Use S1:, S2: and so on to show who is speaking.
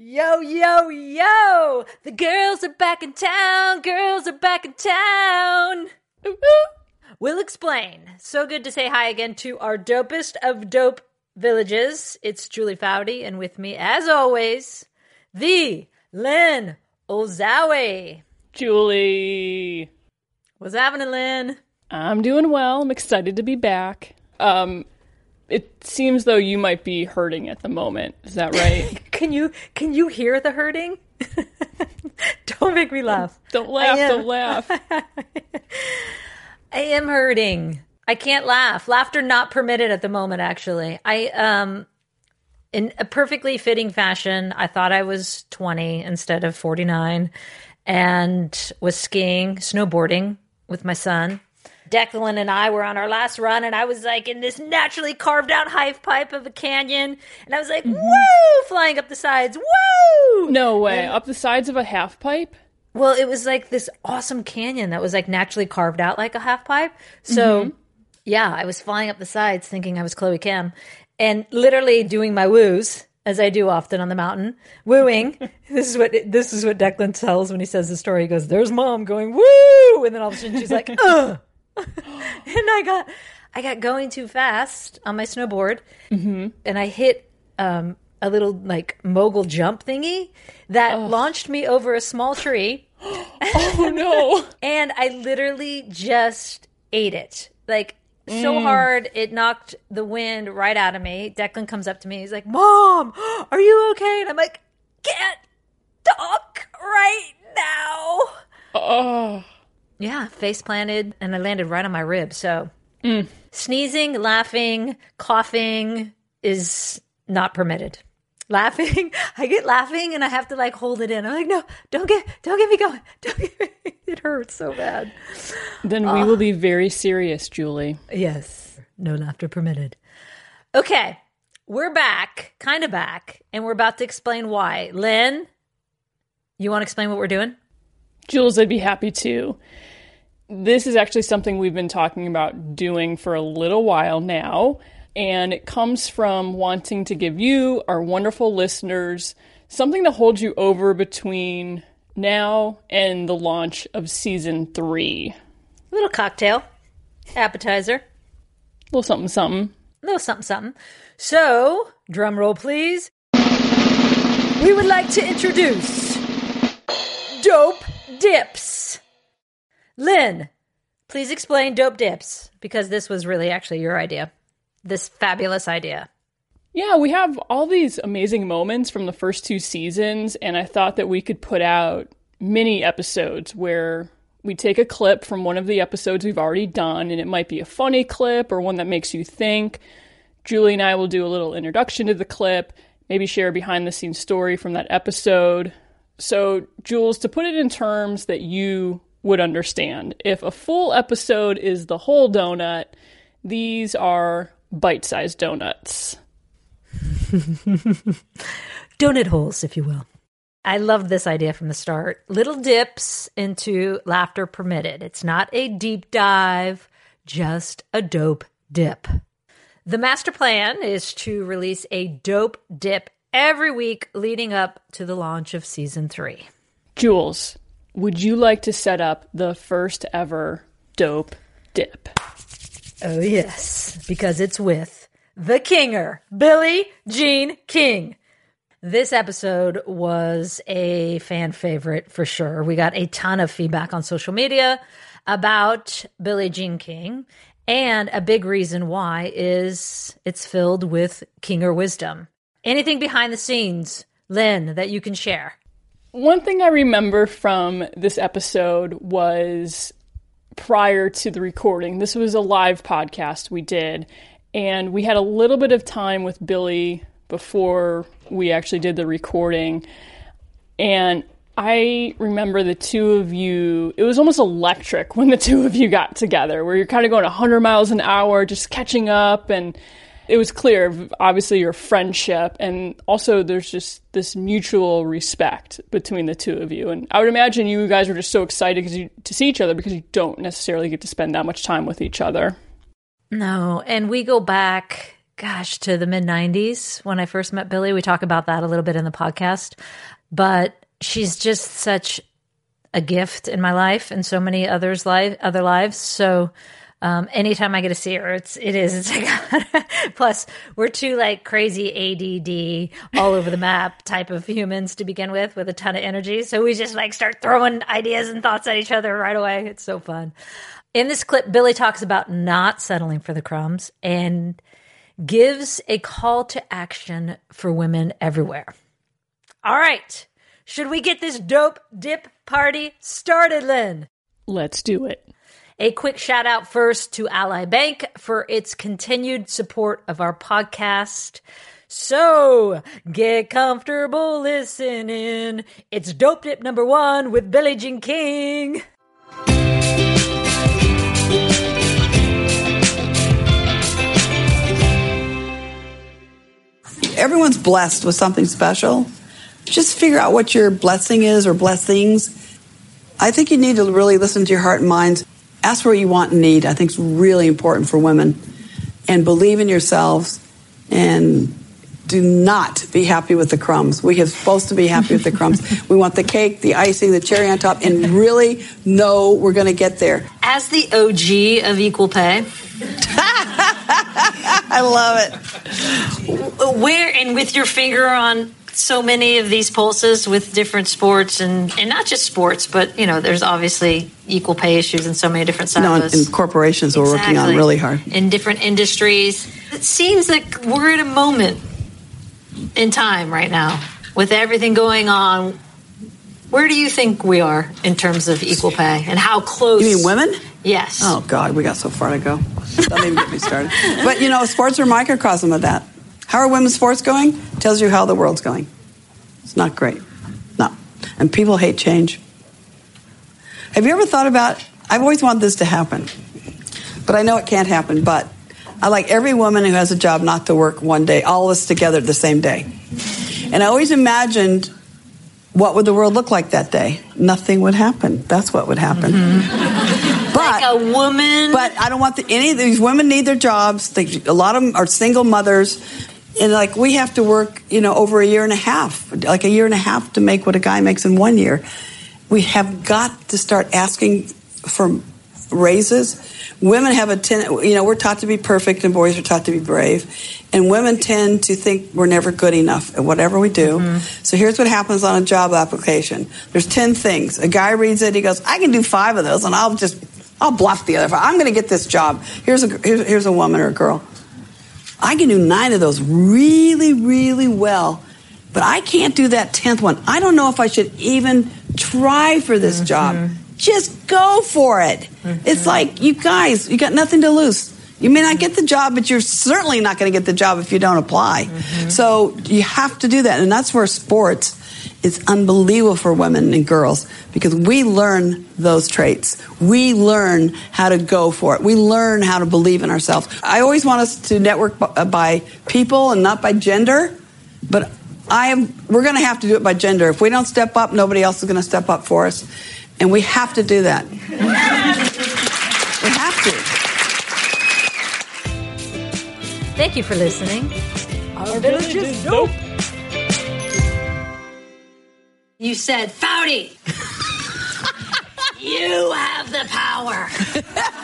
S1: Yo, yo, yo! The girls are back in town! Girls are back in town! we'll explain. So good to say hi again to our dopest of dope villages. It's Julie Foudy, and with me, as always, the Lynn Ozawe.
S2: Julie.
S1: What's happening, Lynn?
S2: I'm doing well. I'm excited to be back. Um, it seems though you might be hurting at the moment. Is that right?
S1: can you can you hear the hurting? don't make me laugh.
S2: Don't laugh. Don't laugh.
S1: I am hurting. I can't laugh. Laughter not permitted at the moment. Actually, I um, in a perfectly fitting fashion, I thought I was 20 instead of 49, and was skiing, snowboarding with my son Declan and I were on our last run, and I was like in this naturally carved out half pipe of a canyon, and I was like, mm-hmm. woo, flying up the sides, woo!
S2: No way, and, up the sides of a half pipe?
S1: Well, it was like this awesome canyon that was like naturally carved out like a half pipe. So, mm-hmm. yeah, I was flying up the sides thinking I was Chloe Kim, and literally doing my woos as I do often on the mountain, wooing. this is what this is what Declan tells when he says the story. He goes, "There's mom going woo," and then all of a sudden she's like, "Ugh." and I got I got going too fast on my snowboard, mm-hmm. and I hit um, a little like mogul jump thingy that oh. launched me over a small tree.
S2: oh no!
S1: and I literally just ate it like so mm. hard it knocked the wind right out of me. Declan comes up to me. He's like, "Mom, are you okay?" And I'm like, "Can't talk right now."
S2: Oh.
S1: Yeah, face planted, and I landed right on my rib. So mm. sneezing, laughing, coughing is not permitted. Laughing, I get laughing, and I have to like hold it in. I'm like, no, don't get, don't get me going. Don't get me. It hurts so bad.
S2: Then we uh, will be very serious, Julie.
S1: Yes, no laughter permitted. Okay, we're back, kind of back, and we're about to explain why. Lynn, you want to explain what we're doing?
S2: Jules, I'd be happy to this is actually something we've been talking about doing for a little while now. And it comes from wanting to give you, our wonderful listeners, something to hold you over between now and the launch of season three.
S1: A little cocktail, appetizer, a
S2: little something, something,
S1: a little something, something. So, drum roll, please. We would like to introduce Dope Dips. Lynn, please explain dope dips because this was really actually your idea. This fabulous idea.
S2: Yeah, we have all these amazing moments from the first two seasons, and I thought that we could put out mini episodes where we take a clip from one of the episodes we've already done, and it might be a funny clip or one that makes you think. Julie and I will do a little introduction to the clip, maybe share a behind the scenes story from that episode. So, Jules, to put it in terms that you would understand. If a full episode is the whole donut, these are bite sized donuts.
S1: Donut holes, if you will. I loved this idea from the start. Little dips into laughter permitted. It's not a deep dive, just a dope dip. The master plan is to release a dope dip every week leading up to the launch of season three.
S2: Jules, would you like to set up the first ever dope dip?
S1: Oh, yes, because it's with the Kinger, Billie Jean King. This episode was a fan favorite for sure. We got a ton of feedback on social media about Billie Jean King. And a big reason why is it's filled with Kinger wisdom. Anything behind the scenes, Lynn, that you can share?
S2: One thing I remember from this episode was prior to the recording. This was a live podcast we did, and we had a little bit of time with Billie before we actually did the recording. And I remember the two of you, it was almost electric when the two of you got together, where you're kind of going 100 miles an hour, just catching up and it was clear, obviously, your friendship, and also there's just this mutual respect between the two of you. And I would imagine you guys were just so excited you, to see each other because you don't necessarily get to spend that much time with each other.
S1: No, and we go back gosh, to the mid 90s when I first met Billie. We talk about that a little bit in the podcast. But she's just such a gift in my life and so many others' life, other lives. So um, anytime I get to see her, it's it is. It's like plus we're two like crazy ADD all over the map type of humans to begin with, with a ton of energy. So we just like start throwing ideas and thoughts at each other right away. It's so fun. In this clip, Billie talks about not settling for the crumbs and gives a call to action for women everywhere. All right. Should we get this dope dip party started, Lynn?
S2: Let's do it.
S1: A quick shout out first to Ally Bank for its continued support of our podcast. So get comfortable listening. It's Dope Dip number one with Billie Jean King.
S3: Everyone's blessed with something special. Just figure out what your blessing is or blessings. I think you need to really listen to your heart and mind. Ask for what you want and need. I think it's really important for women. And believe in yourselves and do not be happy with the crumbs. We are supposed to be happy with the crumbs. we want the cake, the icing, the cherry on top, and really know we're going to get there.
S1: As the OG of equal pay,
S3: I love
S1: it. Where and with your finger on so many of these pulses with different sports and, and not just sports, but you know, there's obviously equal pay issues in so many different silos.
S3: No, in corporations exactly. we're working on really hard.
S1: In different industries. It seems like we're at a moment in time right now with everything going on. Where do you think we are in terms of equal pay and how close?
S3: You mean women?
S1: Yes.
S3: Oh God, we got so far to go. Don't even get me started. But you know, sports are a microcosm of that. How are women's sports going? Tells you how the world's going. It's not great. No. And people hate change. Have you ever thought about I've always wanted this to happen. But I know it can't happen, but I like every woman who has a job not to work one day, all of us together the same day. And I always imagined what would the world look like that day? Nothing would happen. That's what would happen.
S1: Mm-hmm. But like a woman.
S3: But I don't want the, any of these women need their jobs. They, a lot of them are single mothers and like we have to work, you know, over a year and a half, like a year and a half to make what a guy makes in one year. We have got to start asking for raises. Women have a ten, you know, we're taught to be perfect and boys are taught to be brave. And women tend to think we're never good enough at whatever we do. Mm-hmm. So here's what happens on a job application. There's 10 things. A guy reads it, he goes, I can do five of those and I'll just, I'll bluff the other five. I'm going to get this job. Here's a, here's a woman or a girl. I can do nine of those really, really well, but I can't do that tenth one. I don't know if I should even try for this mm-hmm. job. Just go for it. Mm-hmm. It's like, you guys, you got nothing to lose. You may not get the job, but you're certainly not going to get the job if you don't apply. Mm-hmm. So you have to do that. And that's where sports is unbelievable for women and girls because we learn those traits. We learn how to go for it. We learn how to believe in ourselves. I always want us to network uh, by people and not by gender, but I am we're going to have to do it by gender. If we don't step up, nobody else is going to step up for us. And we have to do that. we have to.
S1: Thank you for listening.
S2: Our village is dope.
S1: You said, Foudy, you have the power.